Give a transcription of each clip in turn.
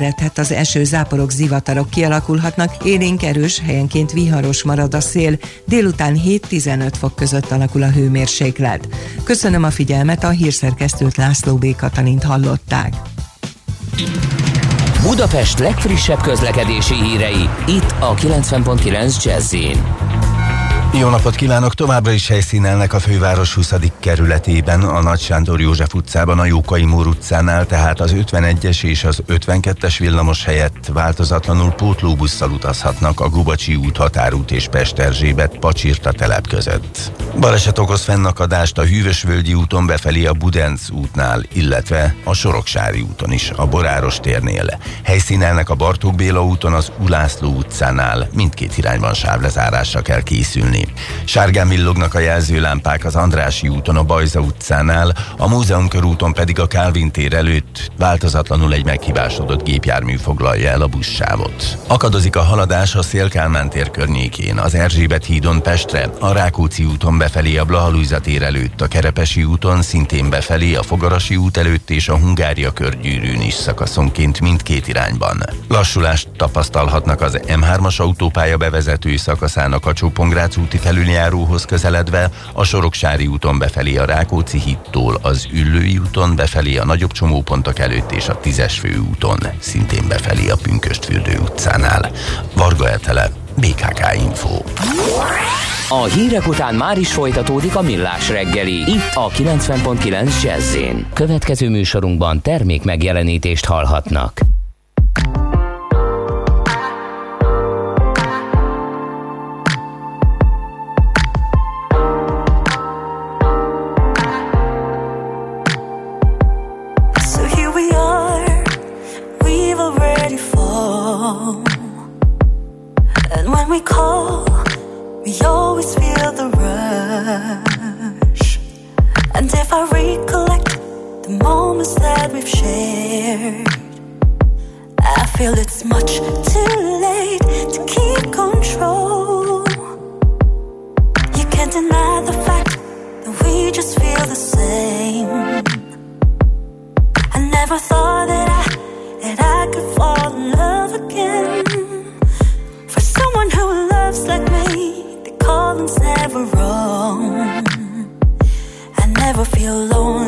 Redhet az eső, záporok, zivatarok kialakulhatnak, élénk erős, helyenként viharos marad a szél, délután 7-15 fok között alakul a hőmérséklet. Köszönöm a figyelmet, a hírszerkesztőt László B. Katalint hallották. Budapest legfrissebb közlekedési hírei, itt a 90.9 jazz jó napot kívánok! Továbbra is helyszínelnek a főváros 20. kerületében, a Nagy Sándor József utcában, a Jókai Mór utcánál, tehát az 51-es és az 52-es villamos helyett változatlanul pótlóbusszal utazhatnak a Gubacsi út, Határút és Pesterzsébet Pacsirta telep között. Baleset okoz fennakadást a Hűvösvölgyi úton befelé a Budenc útnál, illetve a Soroksári úton is, a Boráros térnél. Helyszínelnek a Bartók Béla úton, az Ulászló utcánál, mindkét irányban sávlezárásra kell készülni. Sárgán villognak a jelzőlámpák az Andrási úton, a Bajza utcánál, a Múzeum körúton pedig a Kálvin tér előtt változatlanul egy meghibásodott gépjármű foglalja el a buszsávot. Akadozik a haladás a Szélkálmán tér környékén, az Erzsébet hídon Pestre, a Rákóczi úton befelé a Blahalújza tér előtt, a Kerepesi úton szintén befelé a Fogarasi út előtt és a Hungária körgyűrűn is szakaszonként mindkét irányban. Lassulást tapasztalhatnak az M3-as autópálya bevezető szakaszának a Csópongrác úti felüljáróhoz közeledve, a Soroksári úton befelé a Rákóczi hittól, az Üllői úton befelé a nagyobb csomópontok előtt és a Tízes főúton, szintén befelé a Pünköstfürdő utcánál. Varga Etele, BKK Info. A hírek után már is folytatódik a millás reggeli, itt a 90.9 jazz Következő műsorunkban termék megjelenítést hallhatnak. I always feel the rush. And if I recollect the moments that we've shared, I feel it's much too late to keep control. You can't deny the fact that we just feel the same. I never thought that. alone.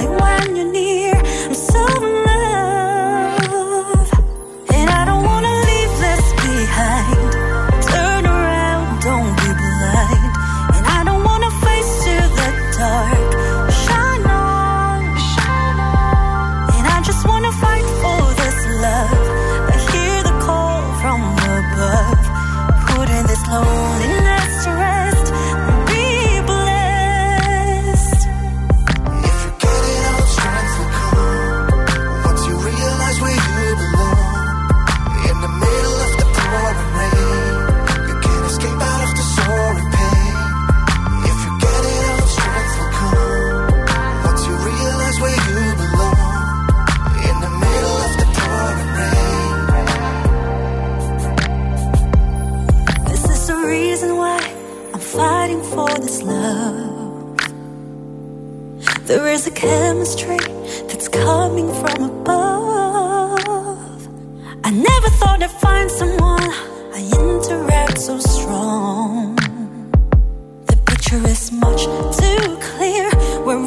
chemistry that's coming from above. I never thought I'd find someone I interact so strong. The picture is much too clear. We're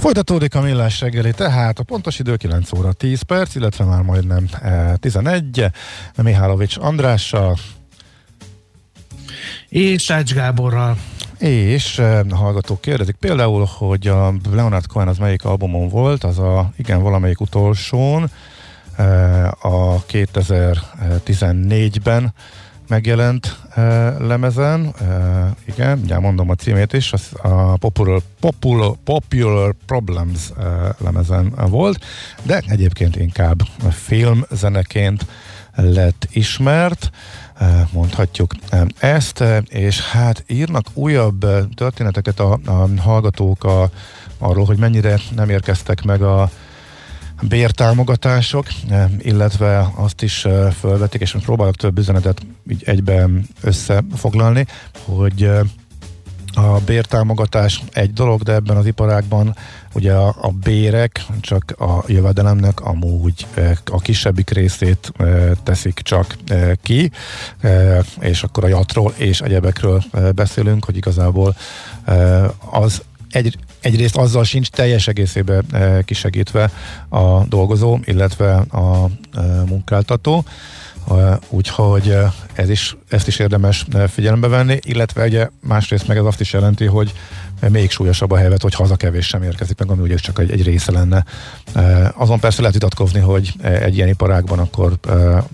Folytatódik a millás reggeli, tehát a pontos idő 9 óra 10 perc, illetve már majdnem 11. Mihálovics Andrással, és Ács Gáborral. És a hallgatók kérdezik például, hogy a Leonard Cohen az melyik albumon volt, az a, igen, valamelyik utolsón, a 2014-ben megjelent lemezen, igen, ugye mondom a címét is, az a Popular, Popular, Popular Problems lemezen volt, de egyébként inkább filmzeneként lett ismert. Mondhatjuk ezt, és hát írnak újabb történeteket a, a hallgatók a, arról, hogy mennyire nem érkeztek meg a bértámogatások, illetve azt is felvetik, és próbálok több üzenetet így egyben összefoglalni, hogy a bértámogatás egy dolog, de ebben az iparágban ugye a, a bérek csak a jövedelemnek amúgy e, a kisebbik részét e, teszik csak e, ki, és akkor a jatról és egyebekről beszélünk, hogy igazából az egy, egyrészt azzal sincs teljes egészében kisegítve a dolgozó, illetve a munkáltató, úgyhogy ez is, ezt is érdemes figyelembe venni, illetve ugye másrészt meg ez azt is jelenti, hogy még súlyosabb a helyzet, hogy haza kevés sem érkezik meg, ami ugye csak egy, egy része lenne. Azon persze lehet vitatkozni, hogy egy ilyen iparágban akkor,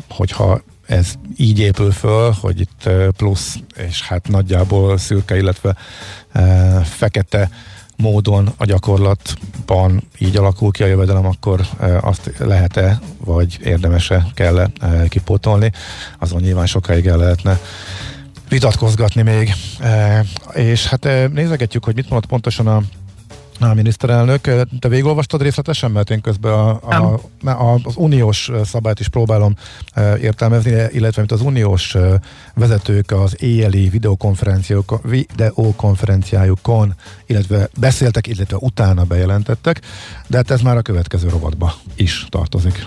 hogyha ez így épül föl, hogy itt plusz, és hát nagyjából szürke, illetve fekete módon a gyakorlatban így alakul ki a jövedelem, akkor azt lehet-e, vagy érdemese kell-e kipótolni. Azon nyilván sokáig el lehetne vitatkozgatni még. És hát nézegetjük, hogy mit mondott pontosan a a miniszterelnök, te végigolvastad részletesen, mert én közben a, a, a, az uniós szabályt is próbálom értelmezni, illetve mint az uniós vezetők az éjjeli videokonferenciájukon, illetve beszéltek, illetve utána bejelentettek, de hát ez már a következő rovatba is tartozik.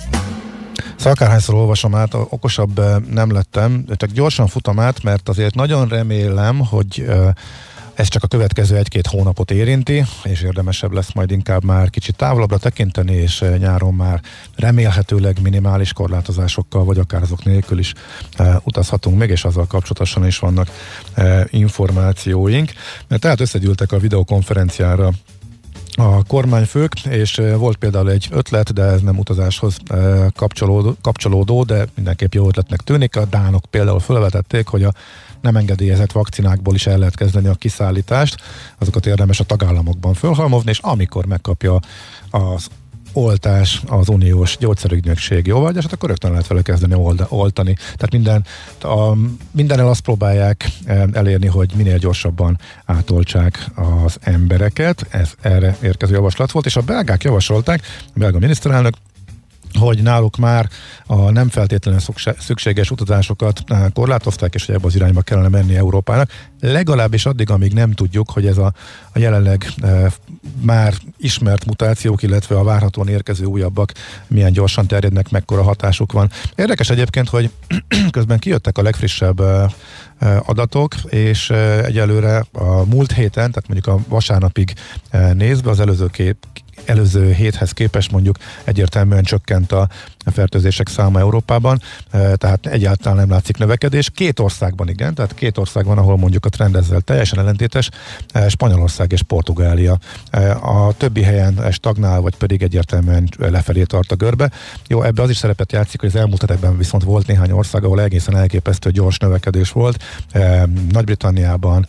Szóval akárhányszor olvasom át, okosabb nem lettem, csak gyorsan futam át, mert azért nagyon remélem, hogy ez csak a következő egy-két hónapot érinti, és érdemesebb lesz majd inkább már kicsit távolabbra tekinteni, és nyáron már remélhetőleg minimális korlátozásokkal, vagy akár azok nélkül is utazhatunk még, és azzal kapcsolatosan is vannak információink. Mert tehát összegyűltek a videokonferenciára a kormányfők, és volt például egy ötlet, de ez nem utazáshoz kapcsolódó, kapcsolódó de mindenképp jó ötletnek tűnik. A dánok például felvetették, hogy a nem engedélyezett vakcinákból is el lehet kezdeni a kiszállítást, azokat érdemes a tagállamokban fölhalmozni, és amikor megkapja az oltás az uniós gyógyszerügynökség jóvágyását, akkor rögtön lehet vele kezdeni oltani. Tehát minden, a, mindennel azt próbálják e, elérni, hogy minél gyorsabban átoltsák az embereket. Ez erre érkező javaslat volt, és a belgák javasolták, a belga miniszterelnök hogy náluk már a nem feltétlenül szükséges utazásokat eh, korlátozták, és hogy ebbe az irányba kellene menni Európának. Legalábbis addig, amíg nem tudjuk, hogy ez a, a jelenleg e, már ismert mutációk, illetve a várhatóan érkező újabbak milyen gyorsan terjednek, mekkora hatásuk van. Érdekes egyébként, hogy közben kijöttek a legfrissebb e, adatok, és egyelőre a múlt héten, tehát mondjuk a vasárnapig nézve az előző két előző héthez képest mondjuk egyértelműen csökkent a fertőzések száma Európában, tehát egyáltalán nem látszik növekedés. Két országban igen, tehát két országban, ahol mondjuk a trend ezzel teljesen ellentétes, Spanyolország és Portugália. A többi helyen stagnál, vagy pedig egyértelműen lefelé tart a görbe. Jó, ebbe az is szerepet játszik, hogy az elmúlt hetekben viszont volt néhány ország, ahol egészen elképesztő gyors növekedés volt. Nagy-Britanniában,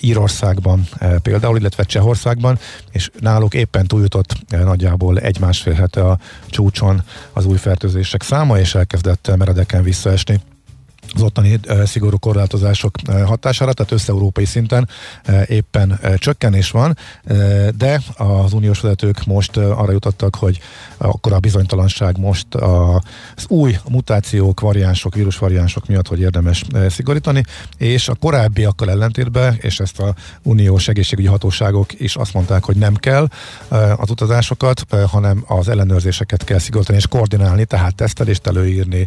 Írországban például, illetve Csehországban, és náluk éppen túljutott nagyjából egy-másfél hete a csúcson az új fertőzések száma, és elkezdett meredeken visszaesni az ottani szigorú korlátozások hatására, tehát összeurópai szinten éppen csökkenés van, de az uniós vezetők most arra jutottak, hogy akkor a bizonytalanság most az új mutációk, variánsok, vírusvariánsok miatt, hogy érdemes szigorítani, és a korábbiakkal ellentétben, és ezt a uniós egészségügyi hatóságok is azt mondták, hogy nem kell az utazásokat, hanem az ellenőrzéseket kell szigorítani és koordinálni, tehát tesztelést előírni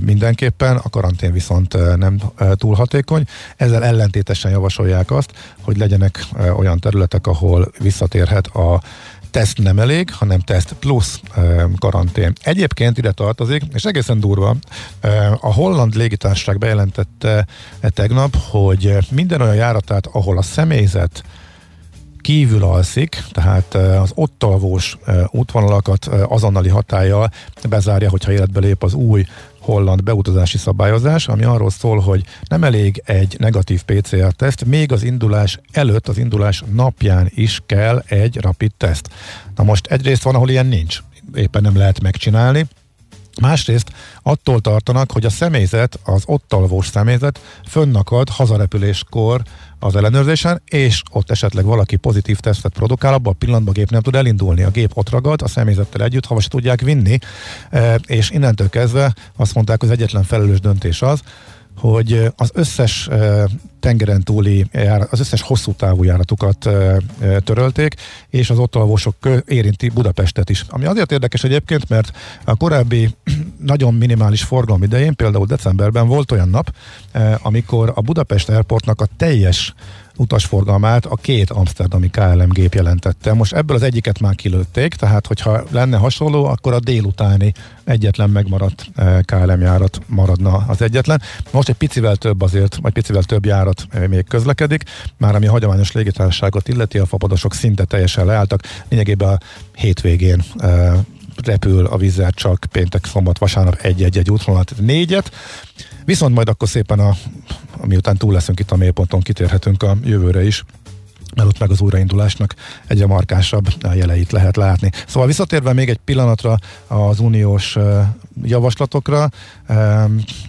mindenképpen, a karantén viszont nem túl hatékony. Ezzel ellentétesen javasolják azt, hogy legyenek olyan területek, ahol visszatérhet a teszt nem elég, hanem teszt plusz karantén. Egyébként ide tartozik, és egészen durva, a holland légitársaság bejelentette e tegnap, hogy minden olyan járatát, ahol a személyzet kívül alszik, tehát az ott alvós útvonalakat azonnali hatállyal bezárja, hogyha életbe lép az új holland beutazási szabályozás, ami arról szól, hogy nem elég egy negatív PCR-teszt, még az indulás előtt, az indulás napján is kell egy rapid teszt. Na most egyrészt van, ahol ilyen nincs, éppen nem lehet megcsinálni, Másrészt attól tartanak, hogy a személyzet, az ott alvós személyzet fönnakad hazarepüléskor az ellenőrzésen, és ott esetleg valaki pozitív tesztet produkál, abban a pillanatban a gép nem tud elindulni. A gép ott ragad, a személyzettel együtt, ha se tudják vinni, e, és innentől kezdve azt mondták, hogy az egyetlen felelős döntés az, hogy az összes tengeren túli, az összes hosszú távú járatukat törölték, és az ott alvósok érinti Budapestet is. Ami azért érdekes egyébként, mert a korábbi nagyon minimális forgalom idején, például decemberben volt olyan nap, amikor a Budapest Airportnak a teljes utasforgalmát a két amsterdami KLM gép jelentette. Most ebből az egyiket már kilőtték, tehát hogyha lenne hasonló, akkor a délutáni egyetlen megmaradt eh, KLM járat maradna az egyetlen. Most egy picivel több azért, vagy picivel több járat eh, még közlekedik, már ami a hagyományos légitársaságot illeti, a fapadosok szinte teljesen leálltak. Lényegében a hétvégén eh, repül a vízzel csak péntek, szombat, vasárnap egy-egy-egy útvonalat, négyet. Viszont majd akkor szépen, a, miután túl leszünk itt a mélyponton, kitérhetünk a jövőre is mert ott meg az újraindulásnak egyre markánsabb jeleit lehet látni. Szóval visszatérve még egy pillanatra az uniós javaslatokra,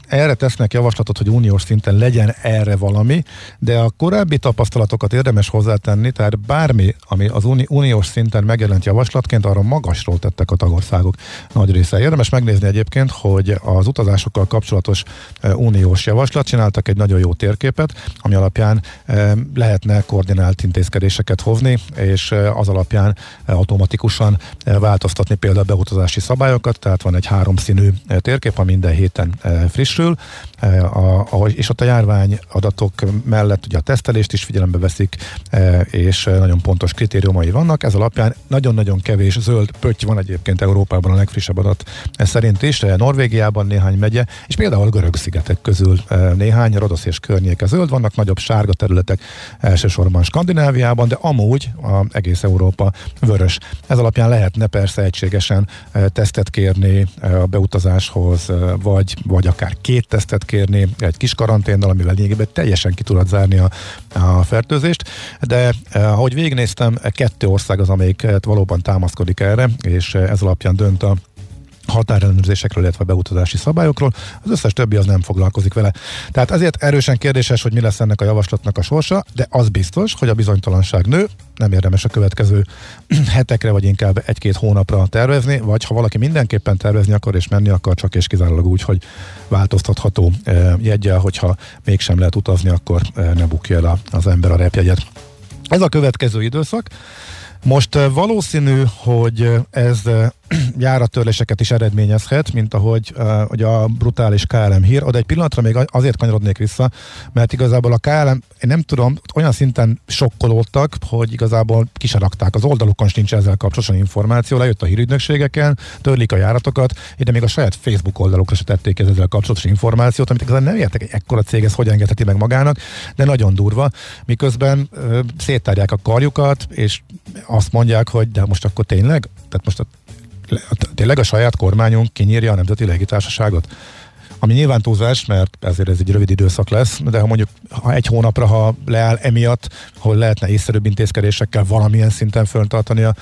erre tesznek javaslatot, hogy uniós szinten legyen erre valami, de a korábbi tapasztalatokat érdemes hozzátenni, tehát bármi, ami az uni- uniós szinten megjelent javaslatként, arra magasról tettek a tagországok nagy része. Érdemes megnézni egyébként, hogy az utazásokkal kapcsolatos uniós javaslat csináltak egy nagyon jó térképet, ami alapján lehetne koordinált intézkedéseket hozni, és az alapján automatikusan változtatni például beutazási szabályokat, tehát van egy háromszínű térkép, ami minden héten frissül, a, és ott a járvány adatok mellett ugye a tesztelést is figyelembe veszik, és nagyon pontos kritériumai vannak. Ez alapján nagyon-nagyon kevés zöld pötty van egyébként Európában a legfrissebb adat szerint is, Norvégiában néhány megye, és például a görög szigetek közül néhány, Rodosz és környéke zöld, vannak nagyobb sárga területek elsősorban Skandináviában, de amúgy a egész Európa vörös. Ez alapján lehetne persze egységesen tesztet kérni a beutazáshoz, vagy, vagy akár két tesztet kérni egy kis karanténnal, amivel lényegében teljesen ki tudod zárni a, a fertőzést, de eh, ahogy végignéztem, kettő ország az, amelyik valóban támaszkodik erre, és ez alapján dönt a határellenőrzésekről, illetve beutazási szabályokról, az összes többi az nem foglalkozik vele. Tehát ezért erősen kérdéses, hogy mi lesz ennek a javaslatnak a sorsa, de az biztos, hogy a bizonytalanság nő, nem érdemes a következő hetekre, vagy inkább egy-két hónapra tervezni, vagy ha valaki mindenképpen tervezni akar és menni akar, csak és kizárólag úgy, hogy változtatható eh, jegyel, hogyha mégsem lehet utazni, akkor eh, ne bukja el az ember a repjegyet. Ez a következő időszak. Most valószínű, hogy ez járattörléseket is eredményezhet, mint ahogy uh, a brutális KLM hír. Oda egy pillanatra még azért kanyarodnék vissza, mert igazából a KLM, én nem tudom, olyan szinten sokkolódtak, hogy igazából kisarakták az oldalukon, nincs ezzel kapcsolatosan információ, lejött a hírügynökségeken, törlik a járatokat, ide még a saját Facebook oldalukra se tették ezzel kapcsolatos információt, amit igazán nem értek, egy ekkora cég ez hogy engedheti meg magának, de nagyon durva, miközben uh, széttárják a karjukat, és azt mondják, hogy de most akkor tényleg? Tehát most a tényleg a saját kormányunk kinyírja a Nemzeti Légitársaságot? Ami nyilván túlzás, mert ezért ez egy rövid időszak lesz, de ha mondjuk ha egy hónapra, ha leáll emiatt, ahol lehetne észszerűbb intézkedésekkel valamilyen szinten föntartani a,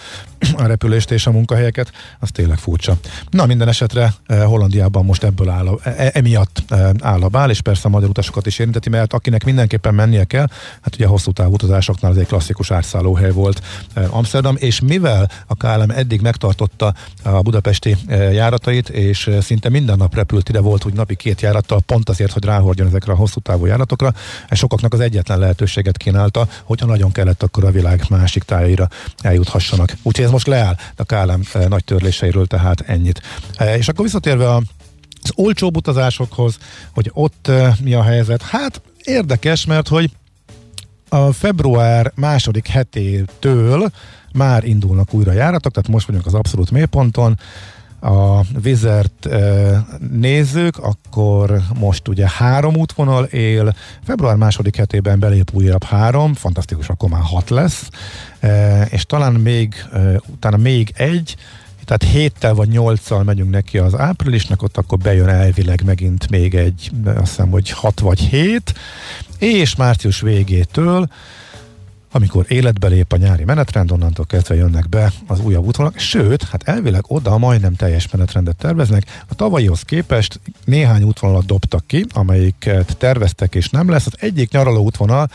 a repülést és a munkahelyeket, az tényleg furcsa. Na, minden esetre eh, Hollandiában most ebből áll, a, e, emiatt eh, áll a bál, és persze a magyar utasokat is érinteti, mert akinek mindenképpen mennie kell, hát ugye a hosszú távú utazásoknál ez egy klasszikus átszállóhely volt eh, Amsterdam, és mivel a KLM eddig megtartotta a budapesti járatait, és szinte minden nap repült ide, volt úgy napi két járattal, pont azért, hogy ráhordjon ezekre a hosszú távú járatokra, és sokaknak az egyetlen lehetőséget kínálta, hogyha nagyon kellett, akkor a világ másik tájaira eljuthassanak. Úgyhogy ez most leáll a KLM eh, nagy törléseiről, tehát ennyit. Eh, és akkor visszatérve az olcsóbb utazásokhoz, hogy ott eh, mi a helyzet. Hát érdekes, mert hogy a február második hetétől már indulnak újra járatok, tehát most vagyunk az abszolút mélyponton a vizert nézzük, akkor most ugye három útvonal él, február második hetében belép újabb három, fantasztikus, akkor már hat lesz, és talán még, utána még egy, tehát héttel vagy nyolccal megyünk neki az áprilisnak, ott akkor bejön elvileg megint még egy, azt hiszem, hogy hat vagy hét, és március végétől amikor életbe lép a nyári menetrend, onnantól kezdve jönnek be az újabb útvonalak, sőt, hát elvileg oda majdnem teljes menetrendet terveznek. A tavalyihoz képest néhány útvonalat dobtak ki, amelyiket terveztek és nem lesz. Az egyik nyaraló útvonal,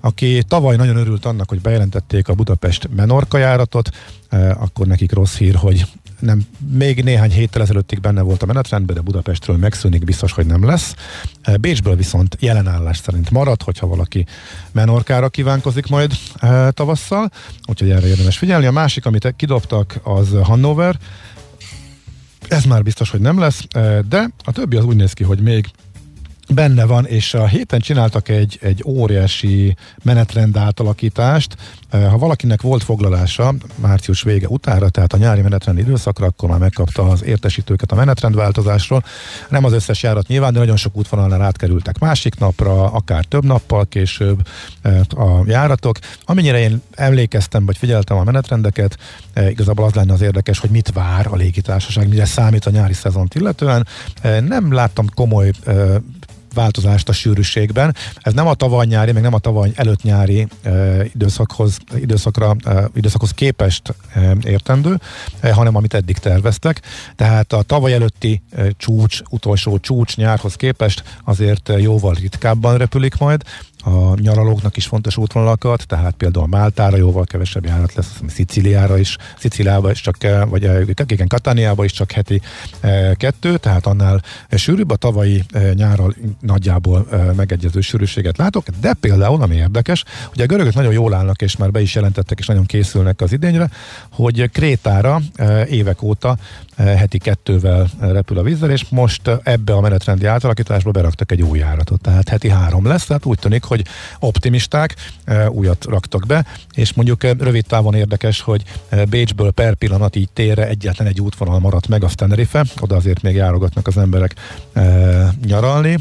aki tavaly nagyon örült annak, hogy bejelentették a Budapest Menorka járatot, eh, akkor nekik rossz hír, hogy nem, még néhány héttel ezelőttig benne volt a menetrendben, de Budapestről megszűnik, biztos, hogy nem lesz. Bécsből viszont jelenállás szerint marad, hogyha valaki Menorkára kívánkozik majd e, tavasszal, úgyhogy erre érdemes figyelni. A másik, amit kidobtak, az Hannover, ez már biztos, hogy nem lesz, de a többi az úgy néz ki, hogy még benne van, és a héten csináltak egy, egy óriási menetrend átalakítást. Ha valakinek volt foglalása március vége utára, tehát a nyári menetrend időszakra, akkor már megkapta az értesítőket a menetrendváltozásról. Nem az összes járat nyilván, de nagyon sok útvonalnál átkerültek másik napra, akár több nappal később a járatok. Amennyire én emlékeztem, vagy figyeltem a menetrendeket, igazából az lenne az érdekes, hogy mit vár a légitársaság, mire számít a nyári szezont illetően. Nem láttam komoly változást a sűrűségben. Ez nem a tavaly nyári, meg nem a tavaly előtt nyári időszakhoz, időszakra, e, időszakhoz képest értendő, hanem amit eddig terveztek. Tehát a tavaly előtti csúcs, utolsó csúcs nyárhoz képest azért jóval ritkábban repülik majd, a nyaralóknak is fontos útvonalakat, tehát például Máltára jóval kevesebb járat lesz, Sziciliára is, Sziciliába is csak, eh, vagy eh, igen, Katániába is csak heti eh, kettő, tehát annál sűrűbb a tavalyi nyárral nagyjából megegyező sűrűséget látok, de például, ami érdekes, hogy a görögök nagyon jól állnak, és már be is jelentettek, és nagyon készülnek az idényre, hogy Krétára évek óta heti kettővel repül a vízzel, és most ebbe a menetrendi átalakításba beraktak egy új járatot, tehát heti három lesz, tehát úgy tűnik, hogy optimisták, újat raktak be, és mondjuk rövid távon érdekes, hogy Bécsből per pillanat így térre egyetlen egy útvonal maradt meg, a Tenerife, oda azért még járogatnak az emberek nyaralni,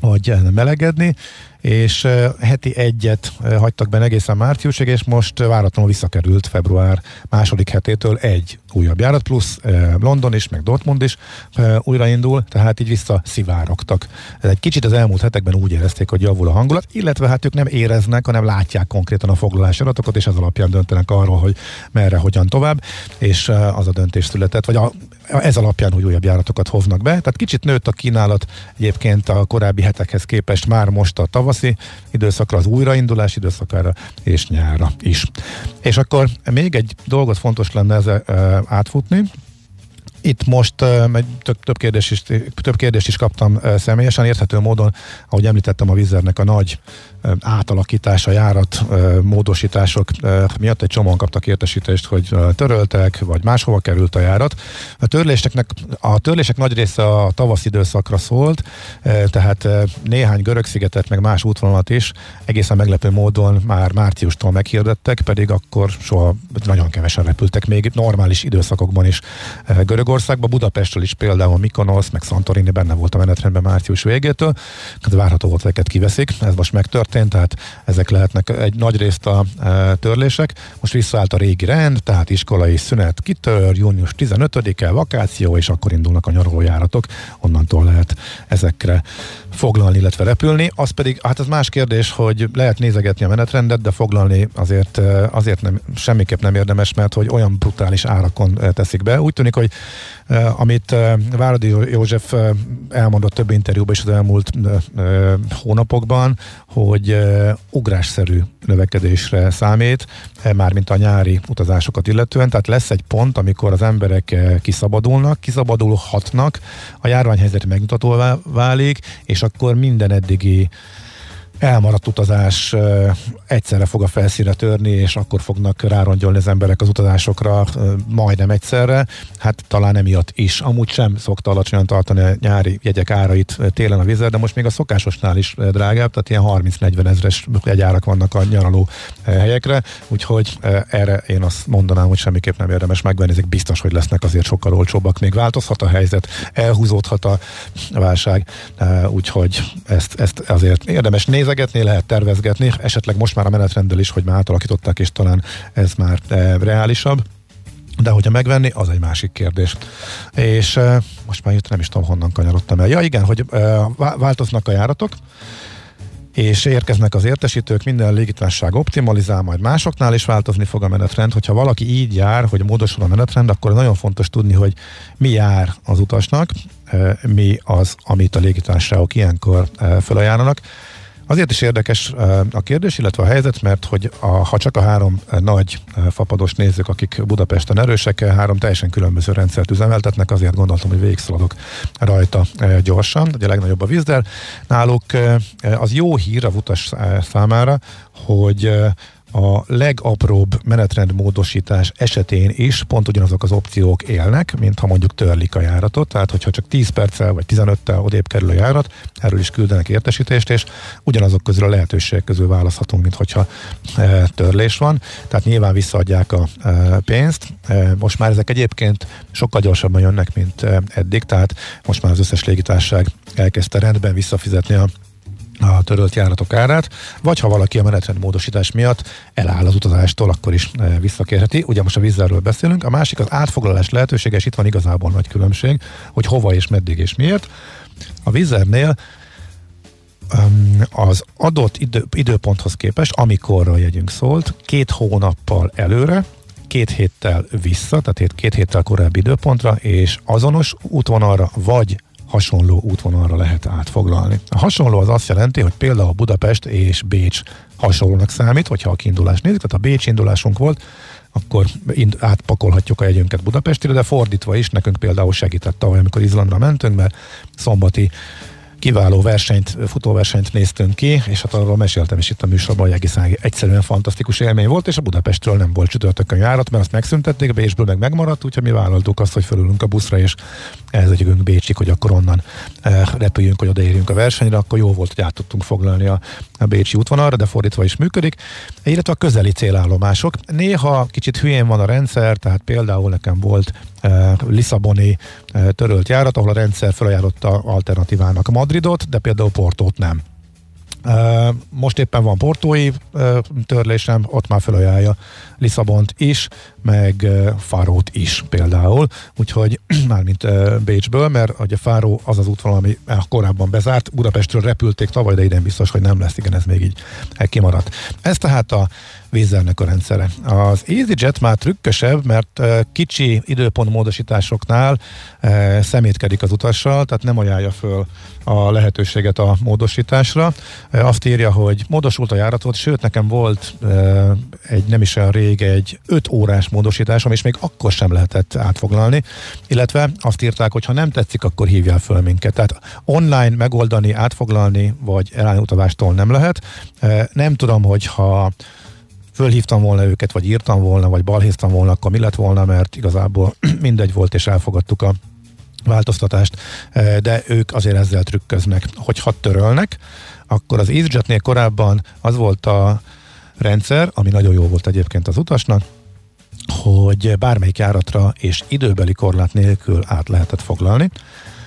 vagy melegedni, és heti egyet hagytak be egészen márciusig, és most váratlanul visszakerült február második hetétől egy újabb járat, plusz London is, meg Dortmund is újraindul, tehát így visszaszivárogtak. Ez egy kicsit az elmúlt hetekben úgy érezték, hogy javul a hangulat, illetve hát ők nem éreznek, hanem látják konkrétan a foglalási adatokat, és az alapján döntenek arról, hogy merre, hogyan tovább, és az a döntés született, vagy a, ez alapján, hogy újabb járatokat hoznak be. Tehát kicsit nőtt a kínálat egyébként a korábbi hetekhez képest már most a tavaszi időszakra, az újraindulás időszakára és nyára is. És akkor még egy dolgot fontos lenne ezzel átfutni, itt most több, több, kérdés is, több kérdést is kaptam személyesen, érthető módon, ahogy említettem a vizernek a nagy átalakítása, járat, módosítások miatt egy csomóan kaptak értesítést, hogy töröltek, vagy máshova került a járat. A törléseknek, a törlések nagy része a tavasz időszakra szólt, tehát néhány görög-szigetet, meg más útvonalat is egészen meglepő módon már márciustól meghirdettek, pedig akkor soha nagyon kevesen repültek, még normális időszakokban is görög Görögországba, Budapestről is például Mikonosz, meg Santorini benne volt a menetrendben március végétől, hát várható volt, ezeket kiveszik, ez most megtörtént, tehát ezek lehetnek egy nagy részt a e, törlések. Most visszaállt a régi rend, tehát iskolai szünet kitör, június 15-e, vakáció, és akkor indulnak a nyaralójáratok, onnantól lehet ezekre foglalni, illetve repülni. Az pedig, hát ez más kérdés, hogy lehet nézegetni a menetrendet, de foglalni azért, azért nem, semmiképp nem érdemes, mert hogy olyan brutális árakon teszik be. Úgy tűnik, hogy amit Váradi József elmondott több interjúban is az elmúlt hónapokban, hogy ugrásszerű növekedésre számít, mármint a nyári utazásokat illetően, tehát lesz egy pont, amikor az emberek kiszabadulnak, kiszabadulhatnak, a járványhelyzet megmutatóvá válik, és akkor minden eddigi elmaradt utazás egyszerre fog a felszínre törni, és akkor fognak rárongyolni az emberek az utazásokra majdnem egyszerre. Hát talán emiatt is. Amúgy sem szokta alacsonyan tartani a nyári jegyek árait télen a vizer, de most még a szokásosnál is drágább, tehát ilyen 30-40 ezres jegyárak vannak a nyaraló helyekre, úgyhogy erre én azt mondanám, hogy semmiképp nem érdemes megvenni, ezek biztos, hogy lesznek azért sokkal olcsóbbak. Még változhat a helyzet, elhúzódhat a válság, úgyhogy ezt, ezt azért érdemes nézni nézegetni, lehet tervezgetni, esetleg most már a menetrenddel is, hogy már átalakították, és talán ez már e, reálisabb. De hogyha megvenni, az egy másik kérdés. És e, most már itt nem is tudom, honnan kanyarodtam el. Ja igen, hogy e, változnak a járatok, és érkeznek az értesítők, minden légitárság optimalizál, majd másoknál is változni fog a menetrend. Hogyha valaki így jár, hogy módosul a menetrend, akkor nagyon fontos tudni, hogy mi jár az utasnak, mi az, amit a légitársaságok ilyenkor felajánlanak Azért is érdekes a kérdés, illetve a helyzet, mert hogy a, ha csak a három nagy fapados nézzük, akik Budapesten erősek, három teljesen különböző rendszert üzemeltetnek, azért gondoltam, hogy végigszaladok rajta gyorsan, ugye a legnagyobb a vízzel. Náluk az jó hír a utas számára, hogy a legapróbb menetrendmódosítás esetén is pont ugyanazok az opciók élnek, mint ha mondjuk törlik a járatot, tehát hogyha csak 10 perccel vagy 15-tel odébb kerül a járat, erről is küldenek értesítést, és ugyanazok közül a lehetőségek közül választhatunk, mint hogyha e, törlés van, tehát nyilván visszaadják a e, pénzt. E, most már ezek egyébként sokkal gyorsabban jönnek, mint e, eddig, tehát most már az összes légitárság elkezdte rendben visszafizetni a a törölt járatok árát, vagy ha valaki a menetrendmódosítás miatt eláll az utazástól, akkor is e, visszakérheti. Ugye most a vízzelről beszélünk. A másik az átfoglalás lehetősége, és itt van igazából nagy különbség, hogy hova és meddig és miért. A vízernél az adott idő, időponthoz képest, amikor a jegyünk szólt, két hónappal előre, két héttel vissza, tehát két héttel korábbi időpontra, és azonos útvonalra, vagy hasonló útvonalra lehet átfoglalni. A hasonló az azt jelenti, hogy például Budapest és Bécs hasonlónak számít, hogyha a kiindulást nézzük, tehát a Bécs indulásunk volt, akkor átpakolhatjuk a jegyünket Budapestire, de fordítva is nekünk például segített tavaly, amikor Izlandra mentünk, mert szombati kiváló versenyt, futóversenyt néztünk ki, és hát arról meséltem is itt a műsorban, hogy egészen egyszerűen fantasztikus élmény volt, és a Budapestről nem volt csütörtökön járat, mert azt megszüntették, Bécsből meg megmaradt, úgyhogy mi vállaltuk azt, hogy fölülünk a buszra, és elzegyünk Bécsig, hogy akkor onnan eh, repüljünk, hogy odaérjünk a versenyre, akkor jó volt, hogy át tudtunk foglalni a, a Bécsi útvonalra, de fordítva is működik, illetve a közeli célállomások. Néha kicsit hülyén van a rendszer, tehát például nekem volt Lisszaboni törölt járat, ahol a rendszer felajánlotta alternatívának Madridot, de például Portót nem. Most éppen van portói törlésem, ott már felajánlja Lisszabont is, meg Fárót is például, úgyhogy mármint Bécsből, mert a Fáró az az útvonal, ami korábban bezárt, Budapestről repülték tavaly, de idén biztos, hogy nem lesz, igen, ez még így kimaradt. Ez tehát a vízzelnek a rendszere. Az EasyJet már trükkösebb, mert kicsi időpontmódosításoknál szemétkedik az utassal, tehát nem ajánlja föl a lehetőséget a módosításra. Azt írja, hogy módosult a járatot, sőt nekem volt egy nem is olyan rég egy 5 órás módosításom, és még akkor sem lehetett átfoglalni, illetve azt írták, hogy ha nem tetszik, akkor hívjál föl minket. Tehát online megoldani, átfoglalni, vagy elállni utavástól nem lehet. Nem tudom, hogy ha fölhívtam volna őket, vagy írtam volna, vagy balhéztam volna, akkor mi lett volna, mert igazából mindegy volt, és elfogadtuk a változtatást, de ők azért ezzel trükköznek. Hogyha törölnek, akkor az EasyJetnél korábban az volt a rendszer, ami nagyon jó volt egyébként az utasnak, hogy bármelyik járatra és időbeli korlát nélkül át lehetett foglalni.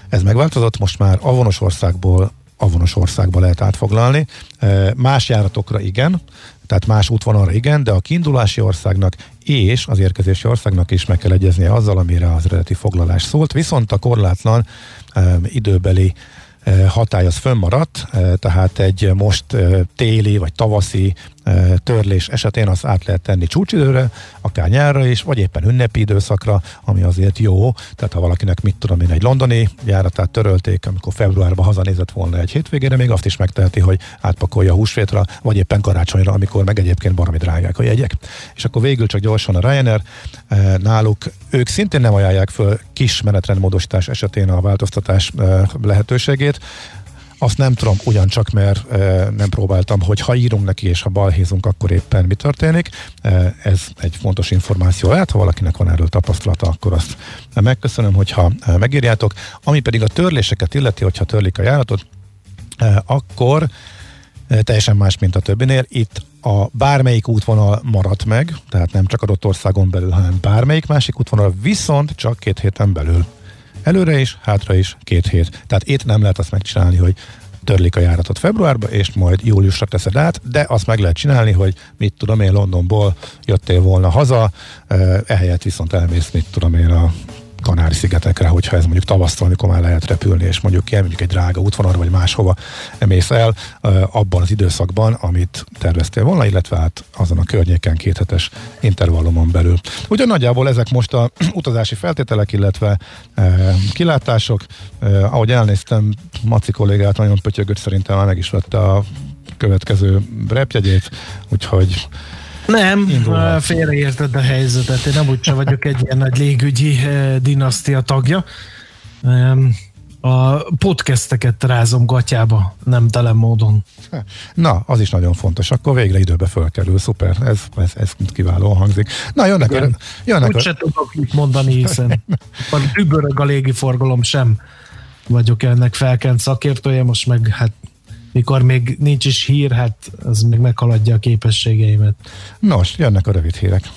Ez megváltozott, most már avonos országból avonos országba lehet átfoglalni. Más járatokra igen, tehát más útvonalra igen, de a kiindulási országnak és az érkezési országnak is meg kell egyeznie azzal, amire az eredeti foglalás szólt, viszont a korlátlan um, időbeli hatály az fönnmaradt, tehát egy most téli vagy tavaszi törlés esetén az át lehet tenni csúcsidőre, akár nyárra is, vagy éppen ünnepi időszakra, ami azért jó. Tehát ha valakinek, mit tudom én, egy londoni járatát törölték, amikor februárban hazanézett volna egy hétvégére, még azt is megteheti, hogy átpakolja a húsvétra, vagy éppen karácsonyra, amikor meg egyébként baromi drágák a jegyek. És akkor végül csak gyorsan a Ryanair, náluk ők szintén nem ajánlják föl kis menetrendmódosítás esetén a változtatás lehetőségét, azt nem tudom, ugyancsak, mert e, nem próbáltam, hogy ha írunk neki és ha balhézunk, akkor éppen mi történik. E, ez egy fontos információ lehet, ha valakinek van erről tapasztalata, akkor azt megköszönöm, hogyha megírjátok. Ami pedig a törléseket illeti, hogyha törlik a járatot, e, akkor e, teljesen más, mint a többinél. Itt a bármelyik útvonal maradt meg, tehát nem csak adott országon belül, hanem bármelyik másik útvonal, viszont csak két héten belül Előre is, hátra is, két hét. Tehát itt nem lehet azt megcsinálni, hogy törlik a járatot februárba, és majd júliusra teszed át, de azt meg lehet csinálni, hogy mit tudom én, Londonból jöttél volna haza, eh, ehelyett viszont elmész, mit tudom én, a Kanári-szigetekre, hogyha ez mondjuk tavasztal, amikor már lehet repülni, és mondjuk ilyen, mondjuk egy drága útvonalra, vagy máshova mész el, abban az időszakban, amit terveztél volna, illetve hát azon a környéken kéthetes intervallumon belül. Ugyan nagyjából ezek most a utazási feltételek, illetve e, kilátások. E, ahogy elnéztem, Maci kollégát nagyon pötyögött, szerintem már meg is vette a következő repjegyét, úgyhogy nem, indulhat. félreérted a helyzetet. Én nem úgy sem vagyok egy ilyen nagy légügyi dinasztia tagja. A podcasteket rázom gatyába, nem tele módon. Na, az is nagyon fontos. Akkor végre időbe fölkerül. Szuper, ez, ez, ez kiválóan hangzik. Na, jönnek a... Jönnek Úgy a... tudok mit mondani, hiszen übörög a légiforgalom sem vagyok ennek felkent szakértője, most meg hát mikor még nincs is hír, hát az még meghaladja a képességeimet. Nos, jönnek a rövid hírek.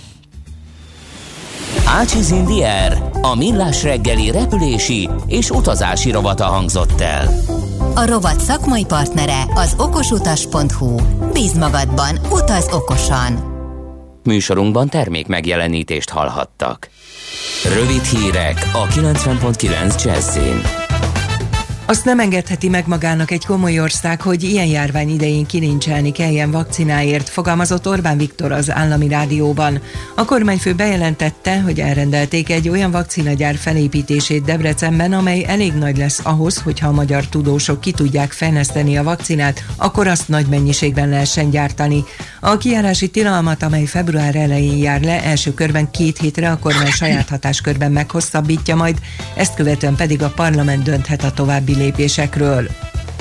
Ácsiz Indier, a millás reggeli repülési és utazási rovata hangzott el. A rovat szakmai partnere az okosutas.hu. Bíz magadban, utaz okosan! Műsorunkban termék megjelenítést hallhattak. Rövid hírek a 90.9 Jazzin. Azt nem engedheti meg magának egy komoly ország, hogy ilyen járvány idején kilincselni kelljen vakcináért, fogalmazott Orbán Viktor az állami rádióban. A kormányfő bejelentette, hogy elrendelték egy olyan vakcinagyár felépítését Debrecenben, amely elég nagy lesz ahhoz, hogyha a magyar tudósok ki tudják fejleszteni a vakcinát, akkor azt nagy mennyiségben lehessen gyártani. A kiárási tilalmat, amely február elején jár le, első körben két hétre a kormány saját hatáskörben meghosszabbítja majd, ezt követően pedig a parlament dönthet a további lépésekről.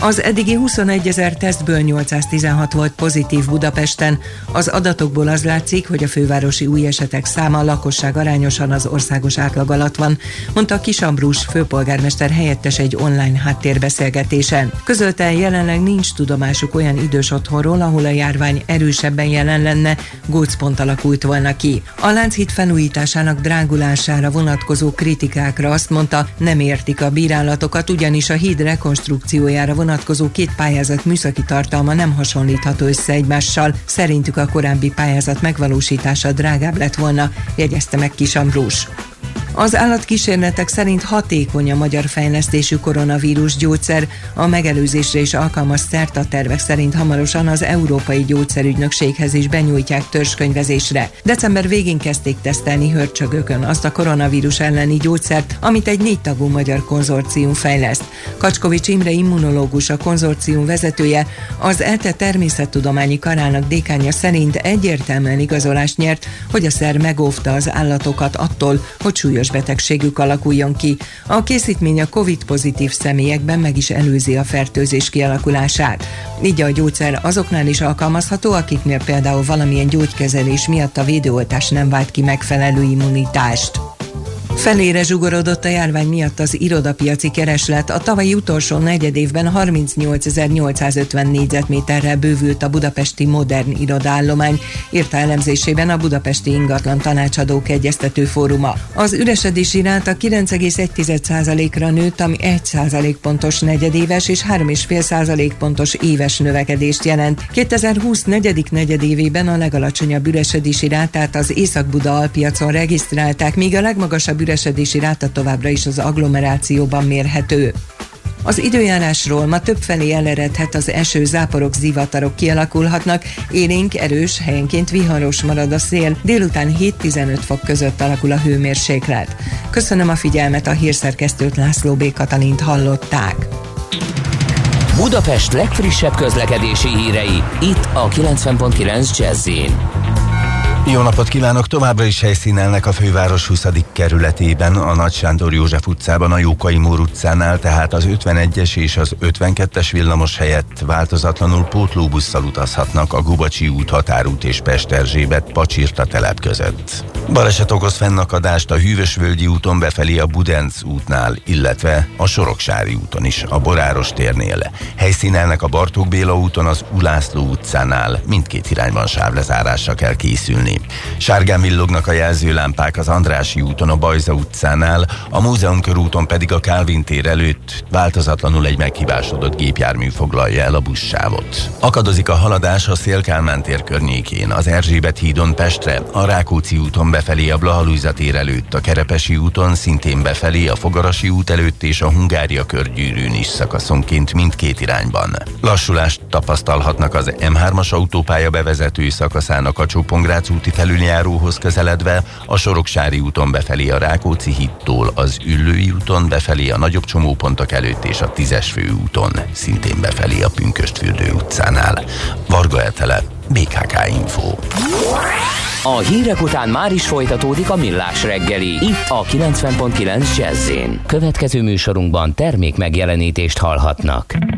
Az eddigi 21 ezer tesztből 816 volt pozitív Budapesten. Az adatokból az látszik, hogy a fővárosi új esetek száma a lakosság arányosan az országos átlag alatt van, mondta Kisambrus főpolgármester helyettes egy online háttérbeszélgetésen. Közölte jelenleg nincs tudomásuk olyan idős otthonról, ahol a járvány erősebben jelen lenne, gócpont alakult volna ki. A Lánchíd felújításának drágulására vonatkozó kritikákra azt mondta, nem értik a bírálatokat, ugyanis a híd rekonstrukciójára vonatkozó két pályázat műszaki tartalma nem hasonlítható össze egymással. Szerintük a korábbi pályázat megvalósítása drágább lett volna, jegyezte meg Kis Ambrus. Az állatkísérletek szerint hatékony a magyar fejlesztésű koronavírus gyógyszer, a megelőzésre is alkalmas szert a tervek szerint hamarosan az Európai Gyógyszerügynökséghez is benyújtják törzskönyvezésre. December végén kezdték tesztelni hörcsögökön azt a koronavírus elleni gyógyszert, amit egy négy tagú magyar konzorcium fejleszt. Kacskovics Imre immunológus a konzorcium vezetője, az ELTE természettudományi karának dékánya szerint egyértelműen igazolást nyert, hogy a szer megóvta az állatokat attól, hogy súlyos betegségük alakuljon ki. A készítmény a COVID-pozitív személyekben meg is előzi a fertőzés kialakulását. Így a gyógyszer azoknál is alkalmazható, akiknél például valamilyen gyógykezelés miatt a védőoltás nem vált ki megfelelő immunitást. Felére zsugorodott a járvány miatt az irodapiaci kereslet. A tavalyi utolsó negyedévben 38.850 négyzetméterrel bővült a budapesti modern irodaállomány, írta elemzésében a Budapesti Ingatlan Tanácsadók Egyeztető Fóruma. Az üresedési ráta 9,1%-ra nőtt, ami 1% pontos negyedéves és 3,5% pontos éves növekedést jelent. 2020 negyedik negyedévében a legalacsonyabb üresedési rátát az Észak-Buda alpiacon regisztrálták, míg a legmagasabb üresedési ráta továbbra is az agglomerációban mérhető. Az időjárásról ma többfelé eleredhet az eső, záporok, zivatarok kialakulhatnak, élénk, erős, helyenként viharos marad a szél, délután 7-15 fok között alakul a hőmérséklet. Köszönöm a figyelmet, a hírszerkesztőt László B. Katalint hallották. Budapest legfrissebb közlekedési hírei, itt a 90.9 jazz jó napot kívánok! Továbbra is helyszínelnek a főváros 20. kerületében, a Nagy Sándor József utcában, a Jókai Mór utcánál, tehát az 51-es és az 52-es villamos helyett változatlanul pótlóbusszal utazhatnak a Gubacsi út, Határút és Pesterzsébet Pacsirta telep között. Baleset okoz fennakadást a Hűvösvölgyi úton befelé a Budenc útnál, illetve a Soroksári úton is, a Boráros térnél. Helyszínelnek a Bartók Béla úton, az Ulászló utcánál, mindkét irányban sávlezárásra kell készülni. Sárgán villognak a jelzőlámpák az Andrási úton, a Bajza utcánál, a Múzeum körúton pedig a Kálvin tér előtt változatlanul egy meghibásodott gépjármű foglalja el a buszsávot. Akadozik a haladás a Szélkálmán tér környékén, az Erzsébet hídon Pestre, a Rákóczi úton befelé a Blahalújza tér előtt, a Kerepesi úton szintén befelé a Fogarasi út előtt és a Hungária körgyűrűn is szakaszonként mindkét irányban. Lassulást tapasztalhatnak az M3-as autópálya bevezető szakaszának a Csópongrác út úti felüljáróhoz közeledve a Soroksári úton befelé a Rákóczi hittól, az Üllői úton befelé a nagyobb csomópontok előtt és a Tízes főúton, szintén befelé a Pünköstfürdő utcánál. Varga Etele, BKK Info. A hírek után már is folytatódik a millás reggeli, itt a 90.9 jazz Következő műsorunkban termék megjelenítést hallhatnak.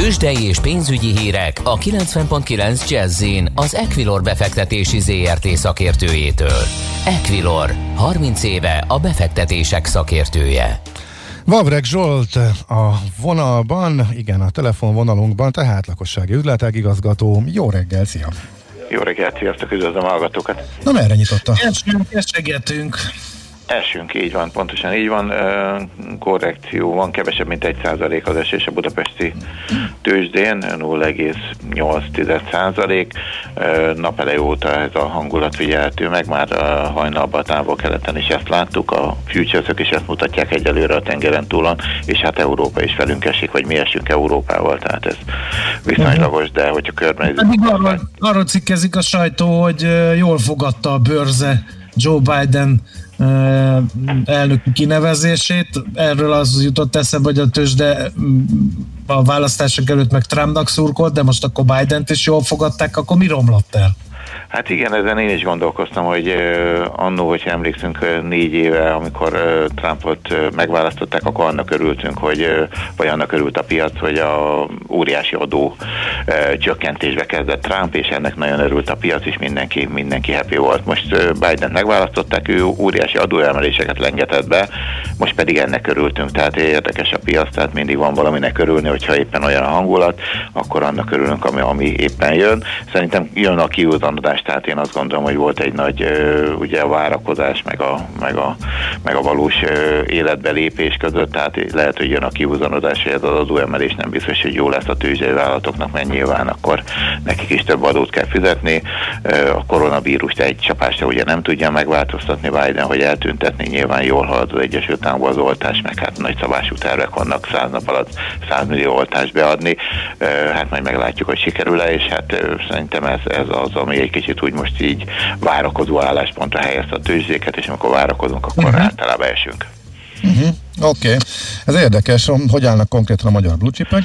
Tőzsdei és pénzügyi hírek a 90.9 jazz az Equilor befektetési ZRT szakértőjétől. Equilor, 30 éve a befektetések szakértője. Vavreg Zsolt a vonalban, igen, a telefonvonalunkban, tehát lakossági üzletek igazgató. Jó reggel, szia! Jó reggelt, sziasztok, üdvözlöm a hallgatókat. Na merre nyitotta? Esünk, esegetünk. Esünk, így van, pontosan így van. Korrekció van, kevesebb, mint 1 százalék az esés a budapesti tőzsdén, 0,8 százalék. Napelej óta ez a hangulat figyelhető meg, már hajnalban a távol-keleten is ezt láttuk, a futures is ezt mutatják egyelőre a tengeren túlon, és hát Európa is felünk esik, vagy mi esünk Európával, tehát ez viszonylagos, de hogyha körbenézünk... Pedig arról, arról cikkezik a sajtó, hogy jól fogadta a bőrze Joe Biden ö, elnöki kinevezését. Erről az jutott eszembe, hogy a tőzsde a választások előtt meg Trumpnak szurkolt, de most akkor Biden-t is jól fogadták, akkor mi romlott el? Hát igen, ezen én is gondolkoztam, hogy annó, hogyha emlékszünk négy éve, amikor Trumpot megválasztották, akkor annak örültünk, hogy, vagy annak örült a piac, hogy a óriási adó csökkentésbe kezdett Trump, és ennek nagyon örült a piac, és mindenki, mindenki happy volt. Most Biden megválasztották, ő óriási adóemeléseket lengetett be, most pedig ennek örültünk, tehát érdekes a piac, tehát mindig van valaminek örülni, hogyha éppen olyan a hangulat, akkor annak örülünk, ami, ami éppen jön. Szerintem jön a kiúzanodás, tehát én azt gondolom, hogy volt egy nagy ugye a várakozás, meg a, meg a, meg a valós életbe lépés között, tehát lehet, hogy jön a kiúzanodás, hogy ez az adóemelés nem biztos, hogy jó lesz a tőzsdei vállalatoknak, mert nyilván akkor nekik is több adót kell fizetni. A koronavírust egy csapásra ugye nem tudja megváltoztatni Biden, hogy eltüntetni, nyilván jól halad az Egyesült Államokban az oltás, meg hát nagy szabású tervek vannak 100 nap alatt 100 millió oltást beadni, hát majd meglátjuk, hogy sikerül-e, és hát szerintem ez, ez az, ami egy kicsit úgy most így várakozó álláspontra helyezte a tőzsdéket, és amikor várakozunk, akkor uh-huh. általában esünk. Uh-huh. Oké, okay. ez érdekes, hogy állnak konkrétan a magyar blue chipek?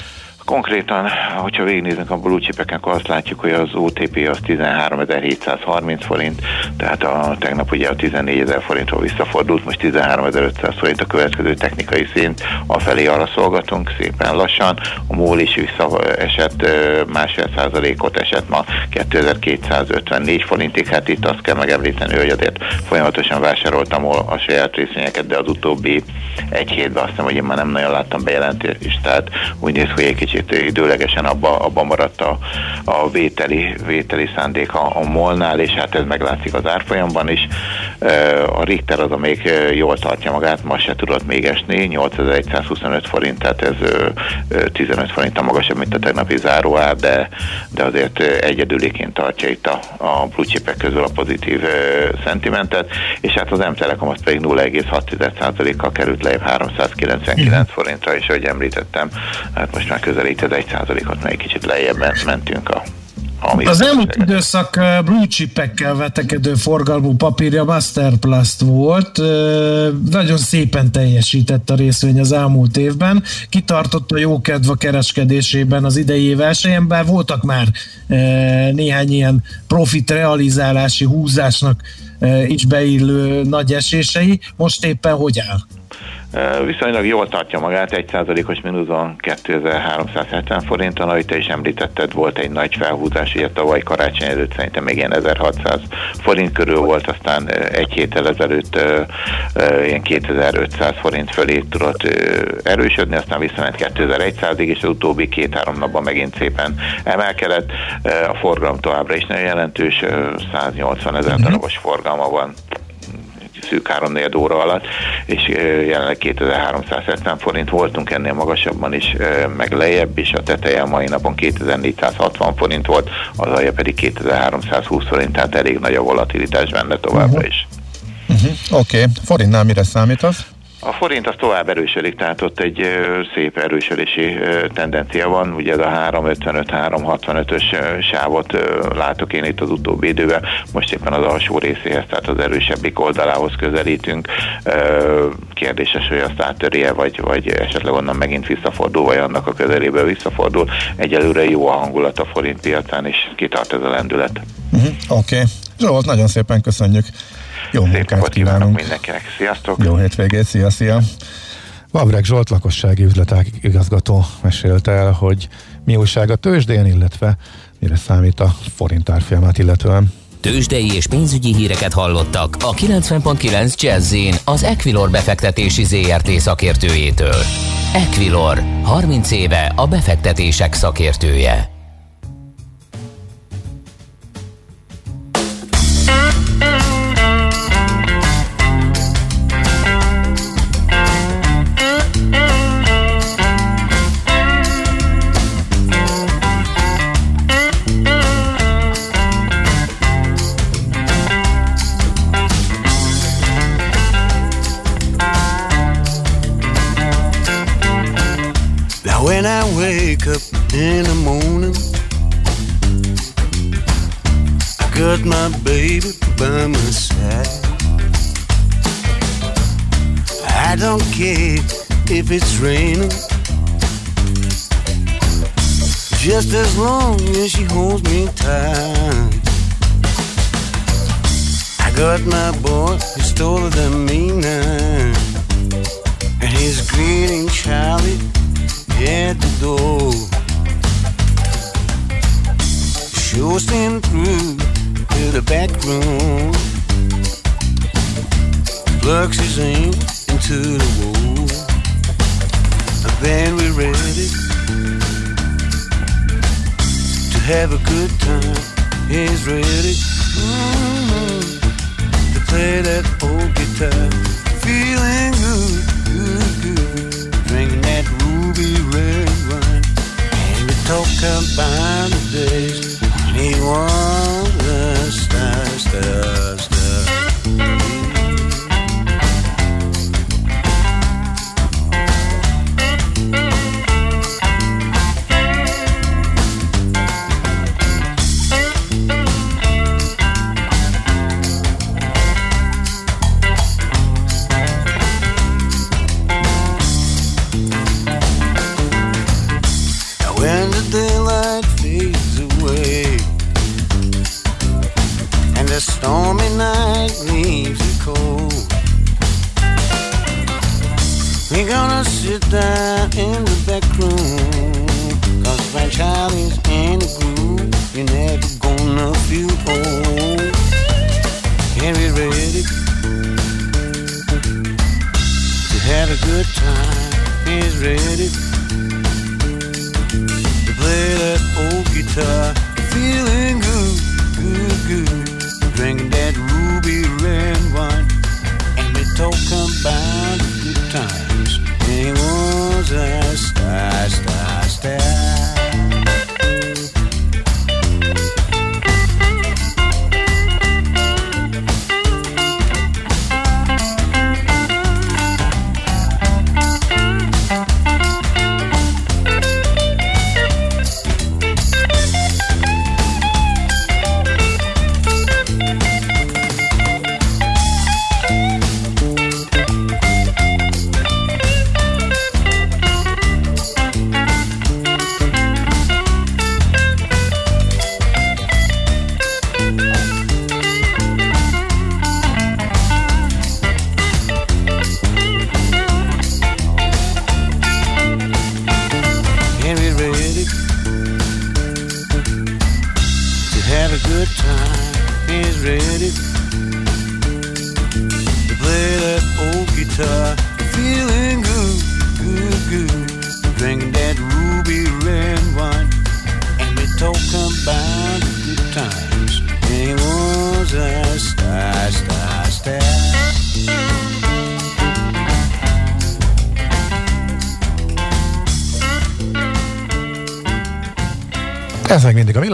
Konkrétan, hogyha végignézünk a blue chipeken, akkor azt látjuk, hogy az OTP az 13.730 forint, tehát a tegnap ugye a 14.000 forintról visszafordult, most 13.500 forint a következő technikai szint, afelé arra szolgatunk szépen lassan. A MOL is visszaesett másfél százalékot esett ma 2254 forintig, hát itt azt kell megemlíteni, hogy azért folyamatosan vásároltam a saját részvényeket, de az utóbbi egy hétben azt hiszem, hogy én már nem nagyon láttam bejelentést, tehát úgy néz, hogy egy kicsit időlegesen abba, abba maradt a, a vételi, vételi szándék a, a molnál, és hát ez meglátszik az árfolyamban is. A Richter az, amelyik jól tartja magát, ma se tudott még esni, 8125 forint, tehát ez 15 forint magasabb, mint a tegnapi záróár, de, de azért egyedüliként tartja itt a, a blue közül a pozitív szentimentet, és hát az M-Telekom az pedig 0,6%-kal került lejjebb 399 forintra, és ahogy említettem, hát most már közelít az 1%-ot, mert egy kicsit lejjebb mentünk a ami az elmúlt időszak blue chipekkel vetekedő forgalmú papírja Masterplast volt. Nagyon szépen teljesített a részvény az elmúlt évben. Kitartott a jókedv a kereskedésében az idei versenyen, bár voltak már néhány ilyen profit realizálási húzásnak is beillő nagy esései. Most éppen hogy áll? Viszonylag jól tartja magát, 1%-os mínuszon 2370 forinton, ahogy te is említetted, volt egy nagy felhúzás, ugye tavaly karácsony előtt szerintem még ilyen 1600 forint körül volt, aztán egy héttel ezelőtt ilyen 2500 forint fölé tudott erősödni, aztán visszament 2100-ig, és az utóbbi két-három napban megint szépen emelkedett. A forgalom továbbra is nagyon jelentős, 180 ezer uh-huh. darabos forgalma van szűk 3 óra alatt, és jelenleg 2370 forint voltunk ennél magasabban is, meg lejjebb is, a teteje mai napon 2460 forint volt, az alja pedig 2320 forint, tehát elég nagy a volatilitás benne továbbra uh-huh. is. Uh-huh. Oké, okay. forintnál mire számítasz? A forint az tovább erősödik, tehát ott egy szép erősödési tendencia van. Ugye ez a 355-365-ös sávot látok én itt az utóbbi időben. Most éppen az alsó részéhez, tehát az erősebbik oldalához közelítünk. Kérdéses, hogy azt áttörje, vagy, vagy esetleg onnan megint visszafordul, vagy annak a közelébe visszafordul. Egyelőre jó a hangulat a forint piacán, és kitart ez a lendület. Uh-huh. Oké. Okay. Zsolt, nagyon szépen köszönjük. Jó Szép munkát kívánunk mindenkinek. Sziasztok! Jó hétvégét, szia, szia! Vavreg Zsolt lakossági üzletág igazgató mesélte el, hogy mi újság a tőzsdén, illetve mire számít a forint árfolyamát illetően. Tőzsdei és pénzügyi híreket hallottak a 90.9 jazz az Equilor befektetési ZRT szakértőjétől. Equilor, 30 éve a befektetések szakértője. In the morning. I got my baby by my side. I don't care if it's raining, just as long as she holds me tight. I got my boy, he's taller than me now, and he's greeting Charlie the door. Coasting through to the back room. Plugs his in into the wall. And then we're ready to have a good time. He's ready mm-hmm, to play that old guitar. Feeling good, good movie rewind. And we talk about the days we were the stars.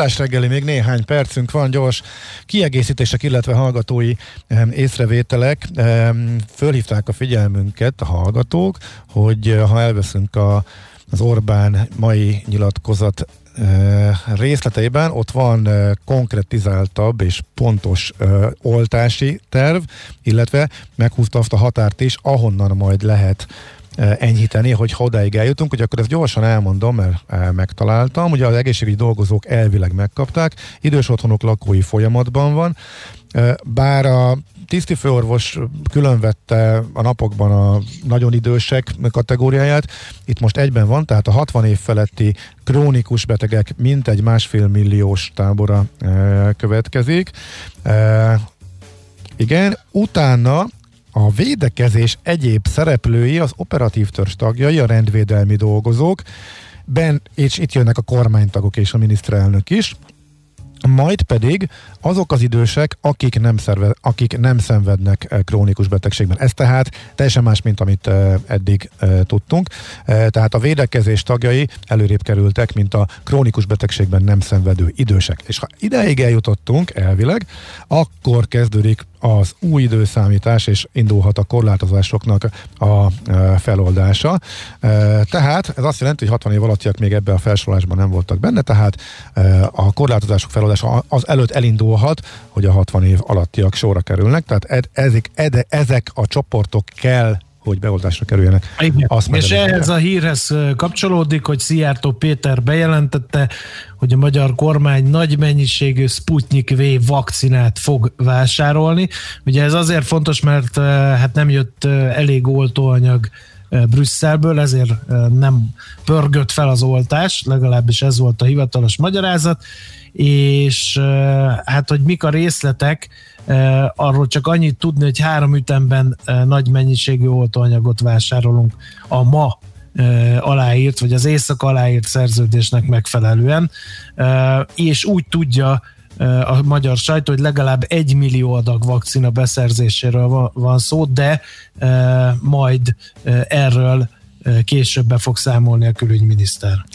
Millás reggeli, még néhány percünk van, gyors kiegészítések, illetve hallgatói em, észrevételek. Em, Fölhívták a figyelmünket a hallgatók, hogy eh, ha elveszünk a, az Orbán mai nyilatkozat eh, részleteiben, ott van eh, konkretizáltabb és pontos oltási terv, illetve meghúzta azt a határt is, ahonnan majd lehet eh, enyhíteni, hogy ha odáig eljutunk, hogy akkor ezt gyorsan elmondom, mert eh, megtaláltam. Ugye az egészségügyi dolgozók elvileg megkapták, idős otthonok lakói folyamatban van, Eh, bár a tisztifőorvos külön vette a napokban a nagyon idősek kategóriáját, itt most egyben van, tehát a 60 év feletti krónikus betegek mintegy másfél milliós tábora eh, következik. Eh, igen, utána a védekezés egyéb szereplői, az operatív törzs tagjai, a rendvédelmi dolgozók, ben, és itt jönnek a kormánytagok és a miniszterelnök is, majd pedig azok az idősek, akik nem, szerve, akik nem szenvednek eh, krónikus betegségben. Ez tehát teljesen más, mint amit eh, eddig eh, tudtunk. Eh, Tehát a védekezés tagjai előrébb kerültek, mint a krónikus betegségben nem szenvedő idősek. És ha ideig eljutottunk, elvileg, akkor kezdődik az új időszámítás, és indulhat a korlátozásoknak a e, feloldása. E, Tehát ez azt jelenti, hogy 60 év alattiak még ebbe a felsorolásban nem voltak benne, tehát e, a korlátozások feloldása az előtt elindulhat, hogy a 60 év alattiak sorra kerülnek, tehát ezek, ed, ezek a csoportok kell hogy beoldásra kerüljenek. Igen. Azt És ehhez a hírhez kapcsolódik, hogy Szijjártó Péter bejelentette, hogy a magyar kormány nagy mennyiségű Sputnik V vakcinát fog vásárolni. Ugye ez azért fontos, mert hát nem jött elég oltóanyag Brüsszelből, ezért nem pörgött fel az oltás, legalábbis ez volt a hivatalos magyarázat, és hát, hogy mik a részletek, arról csak annyit tudni, hogy három ütemben nagy mennyiségű oltóanyagot vásárolunk a ma aláírt, vagy az éjszak aláírt szerződésnek megfelelően, és úgy tudja a magyar sajtó, hogy legalább egy millió adag vakcina beszerzéséről van, szó, de uh, majd uh, erről uh, később be fog számolni a külügyminiszter.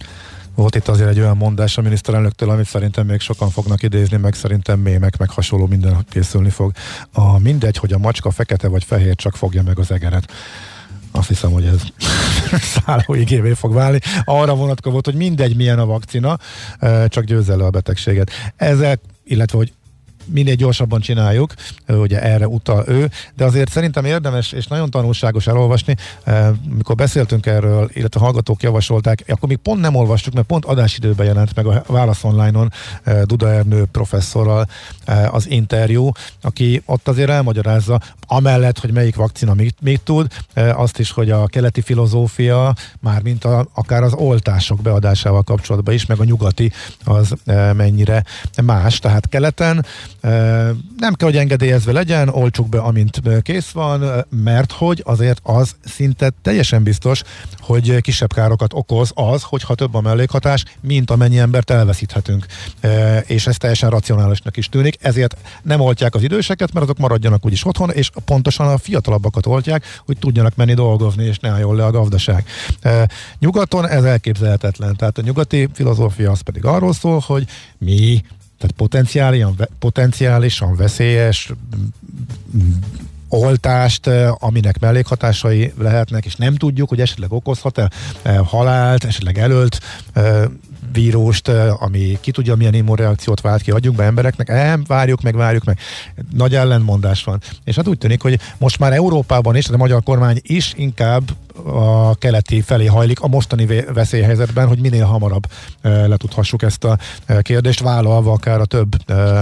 Volt itt azért egy olyan mondás a miniszterelnöktől, amit szerintem még sokan fognak idézni, meg szerintem mémek, meg hasonló minden készülni fog. A mindegy, hogy a macska fekete vagy fehér, csak fogja meg az egeret. Azt hiszem, hogy ez szállóigévé fog válni. Arra vonatkozott, hogy mindegy milyen a vakcina, csak győzze le a betegséget. Ezek, illetve hogy minél gyorsabban csináljuk, ugye erre utal ő, de azért szerintem érdemes és nagyon tanulságos elolvasni, mikor beszéltünk erről, illetve hallgatók javasolták, akkor még pont nem olvastuk, mert pont adásidőben jelent meg a Válasz Online-on Duda Ernő professzorral az interjú, aki ott azért elmagyarázza, amellett, hogy melyik vakcina mit, mit tud, azt is, hogy a keleti filozófia, mármint a, akár az oltások beadásával kapcsolatban is, meg a nyugati az mennyire más. Tehát keleten nem kell, hogy engedélyezve legyen, olcsuk be, amint kész van, mert hogy azért az szinte teljesen biztos, hogy kisebb károkat okoz az, hogyha több a mellékhatás, mint amennyi embert elveszíthetünk. És ez teljesen racionálisnak is tűnik, ezért nem oltják az időseket, mert azok maradjanak úgyis otthon, és pontosan a fiatalabbakat oltják, hogy tudjanak menni dolgozni, és ne álljon le a gazdaság. Nyugaton ez elképzelhetetlen. Tehát a nyugati filozófia az pedig arról szól, hogy mi tehát potenciálisan, potenciálisan veszélyes oltást, aminek mellékhatásai lehetnek, és nem tudjuk, hogy esetleg okozhat-e halált, esetleg előlt vírust, ami ki tudja milyen immunreakciót vált ki, adjunk be embereknek, nem, várjuk meg, várjuk meg. Nagy ellenmondás van. És hát úgy tűnik, hogy most már Európában is, de a magyar kormány is inkább a keleti felé hajlik a mostani veszélyhelyzetben, hogy minél hamarabb letudhassuk ezt a kérdést, vállalva akár a több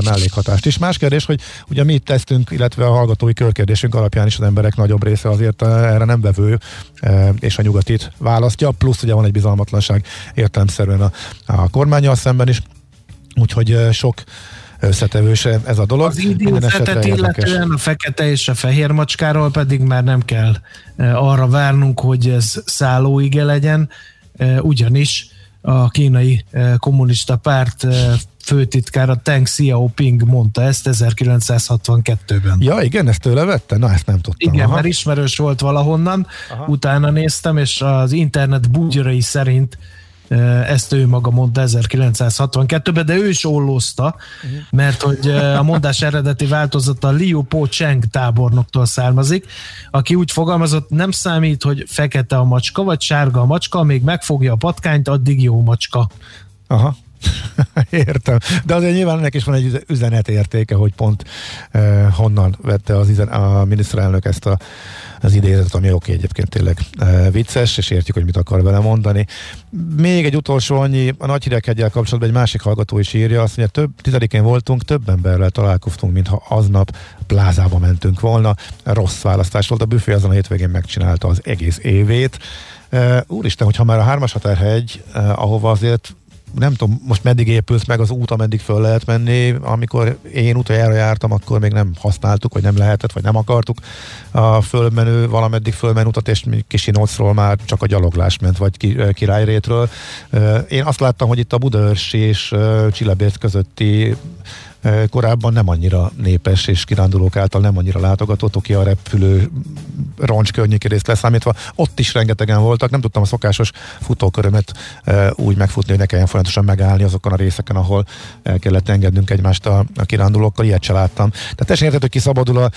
mellékhatást is. Más kérdés, hogy ugye mi tesztünk, illetve a hallgatói körkérdésünk alapján is az emberek nagyobb része azért erre nem vevő, és a nyugatit választja, plusz ugye van egy bizalmatlanság értelemszerűen a, a kormányjal szemben is, úgyhogy sok összetevős ez a dolog. Az idézetet illetően a fekete és a fehér macskáról pedig már nem kell arra várnunk, hogy ez szállóige legyen, ugyanis a kínai kommunista párt főtitkára Teng Xiaoping mondta ezt 1962-ben. Ja, igen, ezt tőle vette? Na, ezt nem tudtam. Igen, Aha. mert ismerős volt valahonnan, Aha. utána néztem, és az internet bugyrai szerint ezt ő maga mondta 1962-ben, de ő is ollózta, mert hogy a mondás eredeti változata Liu Po Cheng tábornoktól származik, aki úgy fogalmazott, nem számít, hogy fekete a macska, vagy sárga a macska, még megfogja a patkányt, addig jó macska. Aha. Értem. De azért nyilván ennek is van egy üzenet értéke, hogy pont eh, honnan vette az üzen, a miniszterelnök ezt a, az idézetet, ami oké egyébként tényleg eh, vicces, és értjük, hogy mit akar vele mondani. Még egy utolsó annyi, a nagy hideghegyel kapcsolatban egy másik hallgató is írja, azt mondja, több, tizedikén voltunk, több emberrel találkoztunk, mintha aznap plázába mentünk volna. Rossz választás volt, a büfé azon a hétvégén megcsinálta az egész évét. Uh, úristen, hogyha már a hármas határhegy, uh, ahova azért nem tudom, most meddig épült meg az út, ameddig föl lehet menni. Amikor én utoljára jártam, akkor még nem használtuk, vagy nem lehetett, vagy nem akartuk a fölmenő, valameddig fölmenő utat, és Kisinocról már csak a gyaloglás ment, vagy királyrétről. Én azt láttam, hogy itt a Budaörs és Csillebért közötti korábban nem annyira népes és kirándulók által nem annyira látogatott, oké a repülő roncs környéki részt leszámítva, ott is rengetegen voltak, nem tudtam a szokásos futókörömet úgy megfutni, hogy ne kelljen folyamatosan megállni azokon a részeken, ahol el kellett engednünk egymást a, a kirándulókkal, ilyet se láttam. Tehát teljesen érted, hogy kiszabadul a,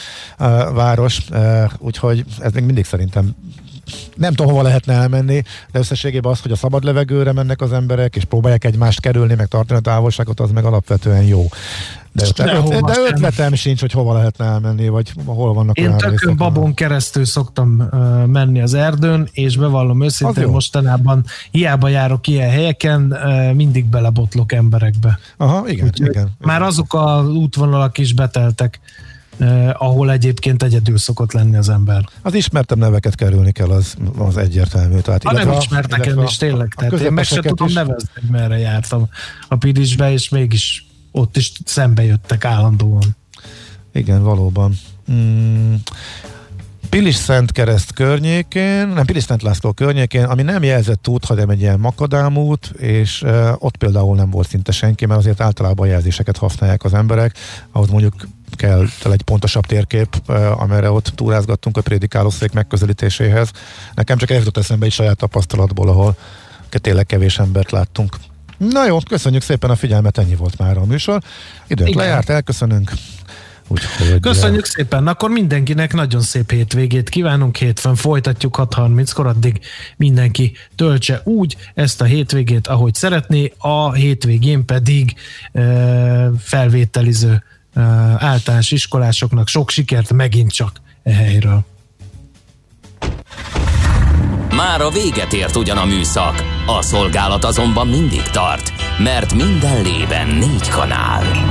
a város, úgyhogy ez még mindig szerintem nem tudom, hova lehetne elmenni, de összességében az, hogy a szabad levegőre mennek az emberek, és próbálják egymást kerülni, meg tartani a távolságot, az meg alapvetően jó. De, de, de, de ötletem sincs, hogy hova lehetne elmenni, vagy hol vannak Én tökön babon keresztül szoktam uh, menni az erdőn, és bevallom őszintén, mostanában hiába járok ilyen helyeken, uh, mindig belebotlok emberekbe. Aha, igen, Úgy, igen. Már azok az útvonalak is beteltek eh, ahol egyébként egyedül szokott lenni az ember. Az ismertem neveket kerülni kell, az, az egyértelmű. Tehát, a nem ismerteken is tényleg, tehát én meg sem tudom is... nevezni, hogy merre jártam a Pirisbe, és mégis ott is szembe jöttek állandóan. Igen, valóban. Mm. Pilis Szent Kereszt környékén, nem Pilis Szent László környékén, ami nem jelzett út, hanem egy ilyen makadámút, és uh, ott például nem volt szinte senki, mert azért általában jelzéseket használják az emberek, ahhoz mondjuk kell egy pontosabb térkép, uh, amerre ott túrázgattunk a prédikálószék megközelítéséhez. Nekem csak ez jutott eszembe egy saját tapasztalatból, ahol tényleg kevés embert láttunk. Na jó, köszönjük szépen a figyelmet, ennyi volt már a műsor. Igen. lejárt, elköszönünk. Úgyhogy, Köszönjük szépen, akkor mindenkinek nagyon szép hétvégét kívánunk, hétfőn folytatjuk 6.30-kor, addig mindenki töltse úgy ezt a hétvégét, ahogy szeretné, a hétvégén pedig e, felvételiző általános iskolásoknak sok sikert megint csak e helyről. Már a véget ért ugyan a műszak, a szolgálat azonban mindig tart, mert minden lében négy kanál.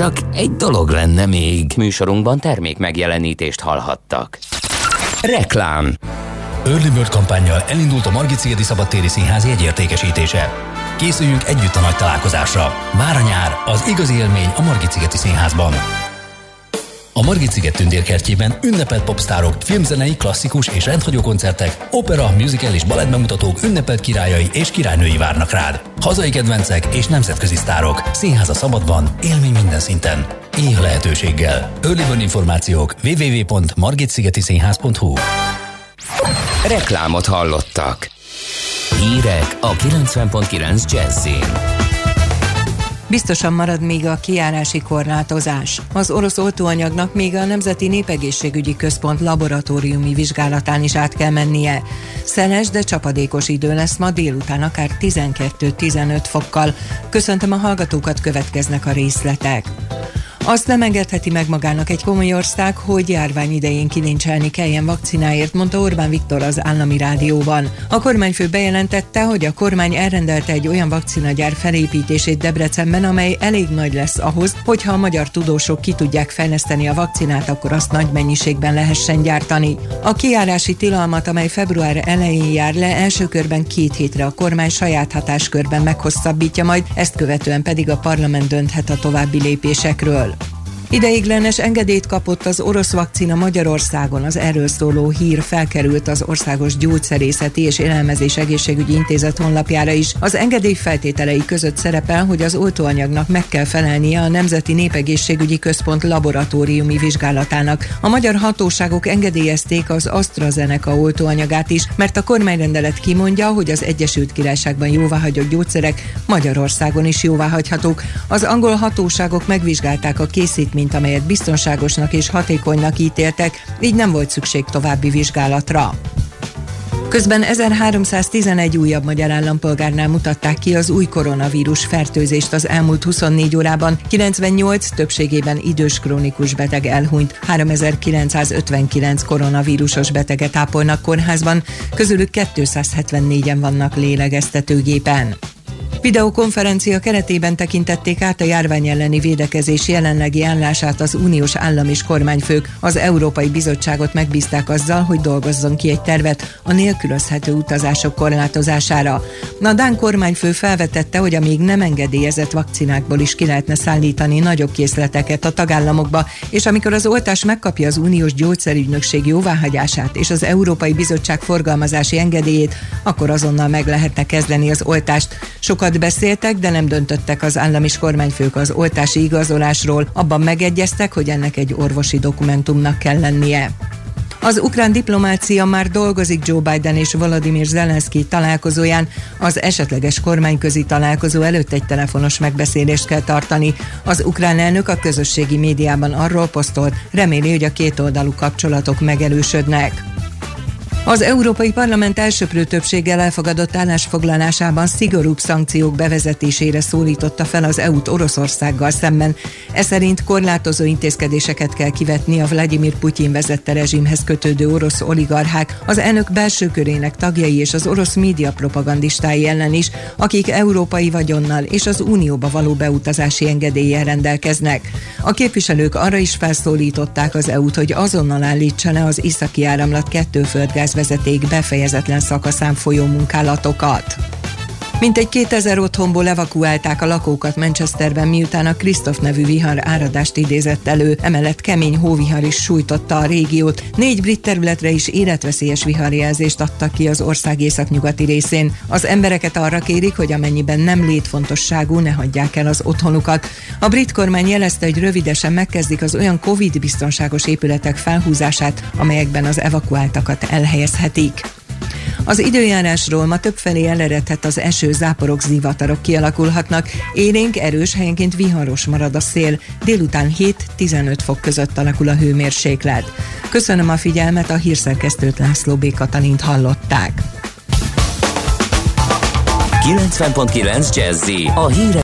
Csak egy dolog lenne még. Műsorunkban termék megjelenítést hallhattak. Reklám Early Bird kampányjal elindult a Margit Szigeti Szabadtéri Színház jegyértékesítése. Készüljünk együtt a nagy találkozásra. Már a nyár, az igazi élmény a Margit Szigeti Színházban. A Margit sziget tündérkertjében ünnepelt popstárok, filmzenei, klasszikus és rendhagyó koncertek, opera, musical és balett bemutatók ünnepelt királyai és királynői várnak rád. Hazai kedvencek és nemzetközi sztárok. Színház a szabadban, élmény minden szinten. Éh lehetőséggel. Early információk www.margitszigetiszínház.hu Reklámot hallottak. Hírek a 90.9 Jazzin. Biztosan marad még a kiárási korlátozás. Az orosz oltóanyagnak még a Nemzeti Népegészségügyi Központ laboratóriumi vizsgálatán is át kell mennie. Szeles, de csapadékos idő lesz ma délután, akár 12-15 fokkal. Köszöntöm a hallgatókat, következnek a részletek. Azt nem engedheti meg magának egy komoly ország, hogy járvány idején kilincselni kelljen vakcináért, mondta Orbán Viktor az állami rádióban. A kormányfő bejelentette, hogy a kormány elrendelte egy olyan vakcinagyár felépítését Debrecenben, amely elég nagy lesz ahhoz, hogyha a magyar tudósok ki tudják fejleszteni a vakcinát, akkor azt nagy mennyiségben lehessen gyártani. A kiárási tilalmat, amely február elején jár le, első körben két hétre a kormány saját hatáskörben meghosszabbítja majd, ezt követően pedig a parlament dönthet a további lépésekről. Ideiglenes engedélyt kapott az orosz vakcina Magyarországon. Az erről szóló hír felkerült az Országos Gyógyszerészeti és Élelmezés Egészségügyi Intézet honlapjára is. Az engedély feltételei között szerepel, hogy az oltóanyagnak meg kell felelnie a Nemzeti Népegészségügyi Központ laboratóriumi vizsgálatának. A magyar hatóságok engedélyezték az AstraZeneca oltóanyagát is, mert a kormányrendelet kimondja, hogy az Egyesült Királyságban jóváhagyott gyógyszerek Magyarországon is jóváhagyhatók. Az angol hatóságok megvizsgálták a készítményt mint amelyet biztonságosnak és hatékonynak ítéltek, így nem volt szükség további vizsgálatra. Közben 1311 újabb magyar állampolgárnál mutatták ki az új koronavírus fertőzést az elmúlt 24 órában. 98 többségében idős krónikus beteg elhunyt. 3959 koronavírusos beteget ápolnak kórházban, közülük 274-en vannak lélegeztetőgépen. Videokonferencia keretében tekintették át a járvány elleni védekezés jelenlegi állását az uniós állam és kormányfők. Az Európai Bizottságot megbízták azzal, hogy dolgozzon ki egy tervet a nélkülözhető utazások korlátozására. A Dán kormányfő felvetette, hogy a még nem engedélyezett vakcinákból is ki lehetne szállítani nagyobb készleteket a tagállamokba, és amikor az oltás megkapja az uniós gyógyszerügynökség jóváhagyását és az Európai Bizottság forgalmazási engedélyét, akkor azonnal meg lehetne kezdeni az oltást. Sokat Sokat beszéltek, de nem döntöttek az állam és kormányfők az oltási igazolásról. Abban megegyeztek, hogy ennek egy orvosi dokumentumnak kell lennie. Az ukrán diplomácia már dolgozik Joe Biden és Volodymyr Zelenszky találkozóján. Az esetleges kormányközi találkozó előtt egy telefonos megbeszélést kell tartani. Az ukrán elnök a közösségi médiában arról posztolt, reméli, hogy a kétoldalú kapcsolatok megerősödnek. Az Európai Parlament elsőprő többséggel elfogadott állásfoglalásában szigorúbb szankciók bevezetésére szólította fel az EU-t Oroszországgal szemben. Ez szerint korlátozó intézkedéseket kell kivetni a Vladimir Putyin vezette rezsimhez kötődő orosz oligarchák, az elnök belső körének tagjai és az orosz média propagandistái ellen is, akik európai vagyonnal és az unióba való beutazási engedéllyel rendelkeznek. A képviselők arra is felszólították az EU-t, hogy azonnal állítsa le az Iszaki áramlat kettő földgáz gázvezeték befejezetlen szakaszán folyó munkálatokat. Mintegy 2000 otthonból evakuálták a lakókat Manchesterben, miután a Krisztof nevű vihar áradást idézett elő. Emellett kemény hóvihar is sújtotta a régiót. Négy brit területre is életveszélyes viharjelzést adtak ki az ország északnyugati részén. Az embereket arra kérik, hogy amennyiben nem létfontosságú, ne hagyják el az otthonukat. A brit kormány jelezte, hogy rövidesen megkezdik az olyan Covid biztonságos épületek felhúzását, amelyekben az evakuáltakat elhelyezhetik. Az időjárásról ma többfelé eleredhet az eső, záporok, zivatarok kialakulhatnak. Élénk, erős, helyenként viharos marad a szél. Délután 7-15 fok között alakul a hőmérséklet. Köszönöm a figyelmet, a hírszerkesztőt László B. Katalint hallották. 90.9 Jazzy a híre